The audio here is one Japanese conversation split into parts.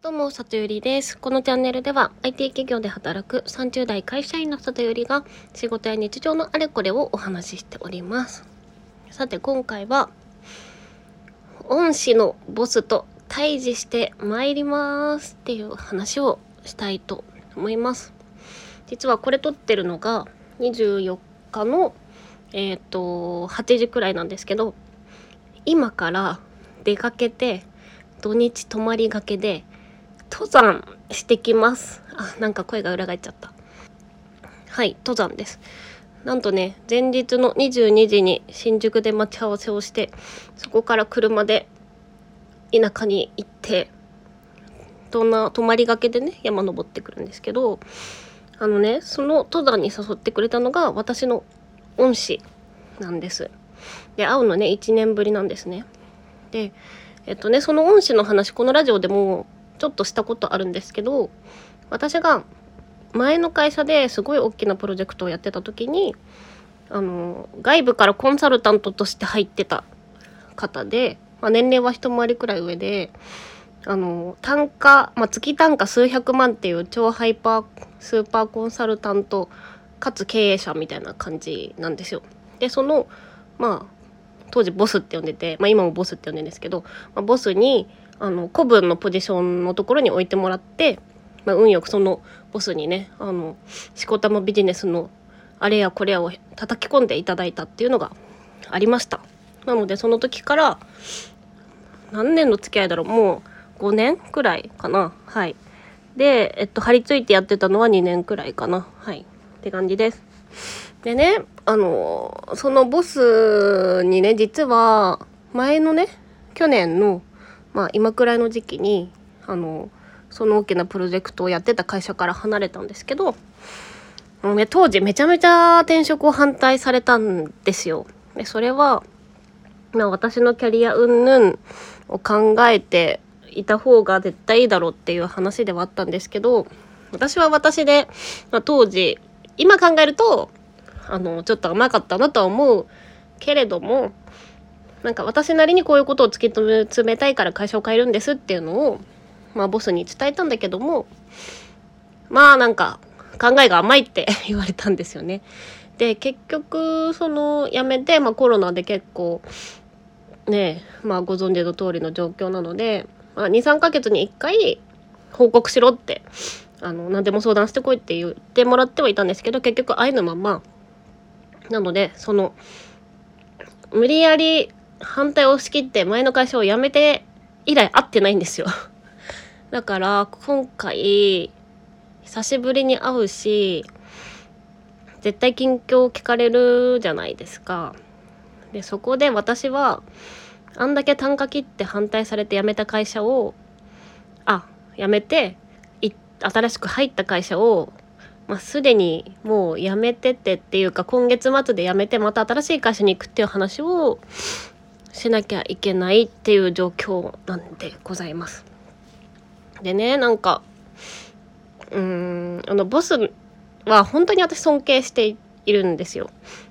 どうも、里ゆりです。このチャンネルでは IT 企業で働く30代会社員の里ゆりが仕事や日常のあれこれをお話ししております。さて今回は恩師のボスと対峙して参りますっていう話をしたいと思います。実はこれ撮ってるのが24日のえっ、と8時くらいなんですけど今から出かけて土日泊まりがけで登山してきます。あなんか声が裏返っちゃった。はい登山です。なんとね前日の22時に新宿で待ち合わせをしてそこから車で田舎に行ってどんな泊まりがけでね山登ってくるんですけどあのねその登山に誘ってくれたのが私の恩師なんです。で会うのね1年ぶりなんですね。でえっとねその恩師の話このラジオでもちょっとしたことあるんですけど私が前の会社ですごい大きなプロジェクトをやってた時にあの外部からコンサルタントとして入ってた方で、まあ、年齢は一回りくらい上であの単価、まあ、月単価数百万っていう超ハイパースーパーコンサルタントかつ経営者みたいな感じなんですよ。でそのまあ当時ボスって呼んでて、まあ、今もボスって呼んでるんですけど、まあ、ボスにあの古文のポジションのところに置いてもらって、まあ、運よくそのボスにねあのしこたまビジネスのあれやこれやを叩き込んでいただいたっていうのがありました。なのでその時から何年の付き合いだろうもう5年くらいかな。はい。でえっと張り付いてやってたのは2年くらいかな。はい。って感じです。でねあのそのボスにね実は前のね去年のまあ今くらいの時期にあのその大きなプロジェクトをやってた会社から離れたんですけどもう、ね、当時めちゃめちゃ転職を反対されたんですよ。でそれは、まあ、私のキャリア云々を考えていた方が絶対いいだろうっていう話ではあったんですけど私は私で、まあ、当時今考えるとあのちょっと甘かったなとは思うけれどもなんか私なりにこういうことを突き詰めたいから会社を変えるんですっていうのを、まあ、ボスに伝えたんだけどもまあなんか考えが甘いって 言われたんですよね。で結局その辞めて、まあ、コロナで結構ねまあご存知の通りの状況なので、まあ、23ヶ月に1回報告しろってあの何でも相談してこいって言ってもらってはいたんですけど結局愛のままなのでその無理やり反対を押し切って前の会社を辞めて以来会ってないんですよ。だから今回久しぶりに会うし絶対近況を聞かれるじゃないですか。でそこで私はあんだけ単価切って反対されて辞めた会社をあ辞めて新しく入った会社をまあ、すでにもう辞めててっていうか今月末で辞めてまた新しい会社に行くっていう話をしなきゃいけないっていう状況なんでございます。でねなんかうーんあのボスは本当に私尊敬しているんですよ。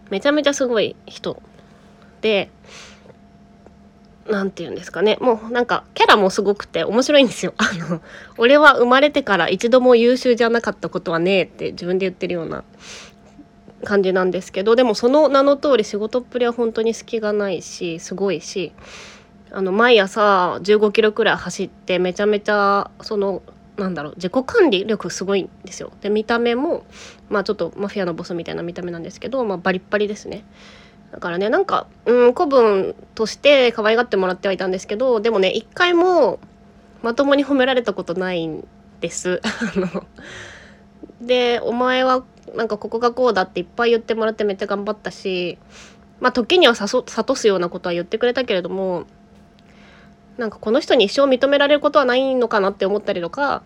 めちゃめちゃすごい人で何て言うんですかねもうなんかキャラもすごくて面白いんですよ。あの俺は生まれてから一度も優秀じゃなかったことはねえって自分で言ってるような感じなんですけどでもその名の通り仕事っぷりは本当に隙がないしすごいしあの毎朝15キロくらい走ってめちゃめちゃそのなんだろう自己管理力すごいんですよ。で見た目もまあちょっとマフィアのボスみたいな見た目なんですけど、まあ、バリッバリですね。だからねなんかうん古文として可愛がってもらってはいたんですけどでもね一回もまともに褒められたことないんです。でお前はなんかここがこうだっていっぱい言ってもらってめっちゃ頑張ったしまあ時には諭すようなことは言ってくれたけれどもなんかこの人に一生認められることはないのかなって思ったりとか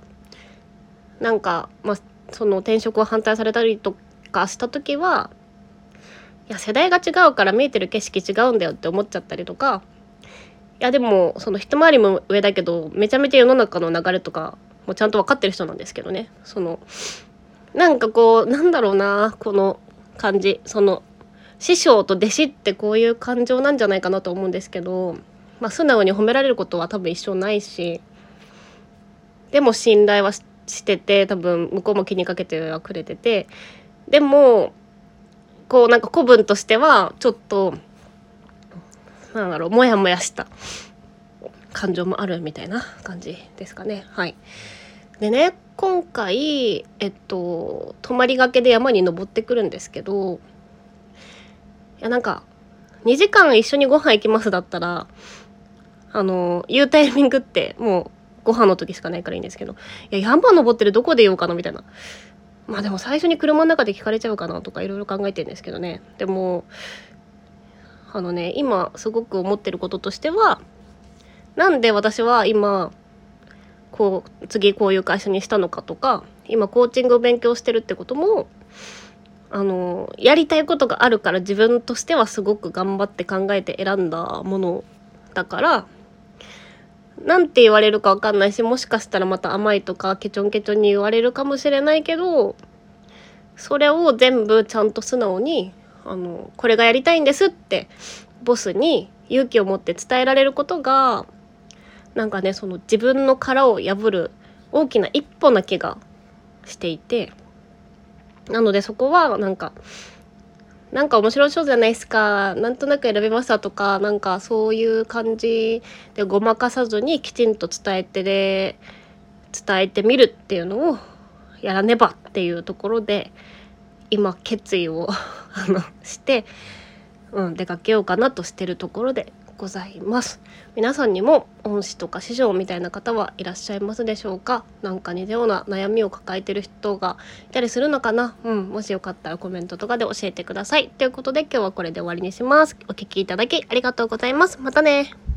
なんかまあその転職を反対されたりとかした時はいや世代が違うから見えてる景色違うんだよって思っちゃったりとかいやでもその一回りも上だけどめちゃめちゃ世の中の流れとかもちゃんと分かってる人なんですけどね。そのなんかこうなんだろうなこの感じその師匠と弟子ってこういう感情なんじゃないかなと思うんですけど、まあ、素直に褒められることは多分一生ないしでも信頼はしてて多分向こうも気にかけてはくれててでもこうなんか古文としてはちょっとなんだろうモヤモヤした感情もあるみたいな感じですかねはい。でね今回えっと泊まりがけで山に登ってくるんですけどいやなんか2時間一緒にご飯行きますだったらあの言うタイミングってもうご飯の時しかないからいいんですけどいや山登ってるどこで言おうかなみたいな。まあでも最初に車の中で聞かれちゃうかなとかいろいろ考えてるんですけどね。でもあのね今すごく思ってることとしてはなんで私は今こう次こういう会社にしたのかとか今コーチングを勉強してるってこともあのやりたいことがあるから自分としてはすごく頑張って考えて選んだものだからなんて言われるか分かんないしもしかしたらまた甘いとかケチョンケチョンに言われるかもしれないけどそれを全部ちゃんと素直にあのこれがやりたいんですってボスに勇気を持って伝えられることがなんかねその自分の殻を破る大きな一歩な気がしていてなのでそこはなんかなんか面白そうじゃないですかなんとなく選びましたとかなんかそういう感じでごまかさずにきちんと伝えてで伝えてみるっていうのをやらねばっていうところで今決意を あのして、うん、出かけようかなとしてるところでございます。皆さんにも恩師とか師匠みたいな方はいらっしゃいますでしょうか？なんか似たような悩みを抱えてる人がいたりするのかな？うんもしよかったらコメントとかで教えてください。ということで今日はこれで終わりにします。お聴きいただきありがとうございます。またね。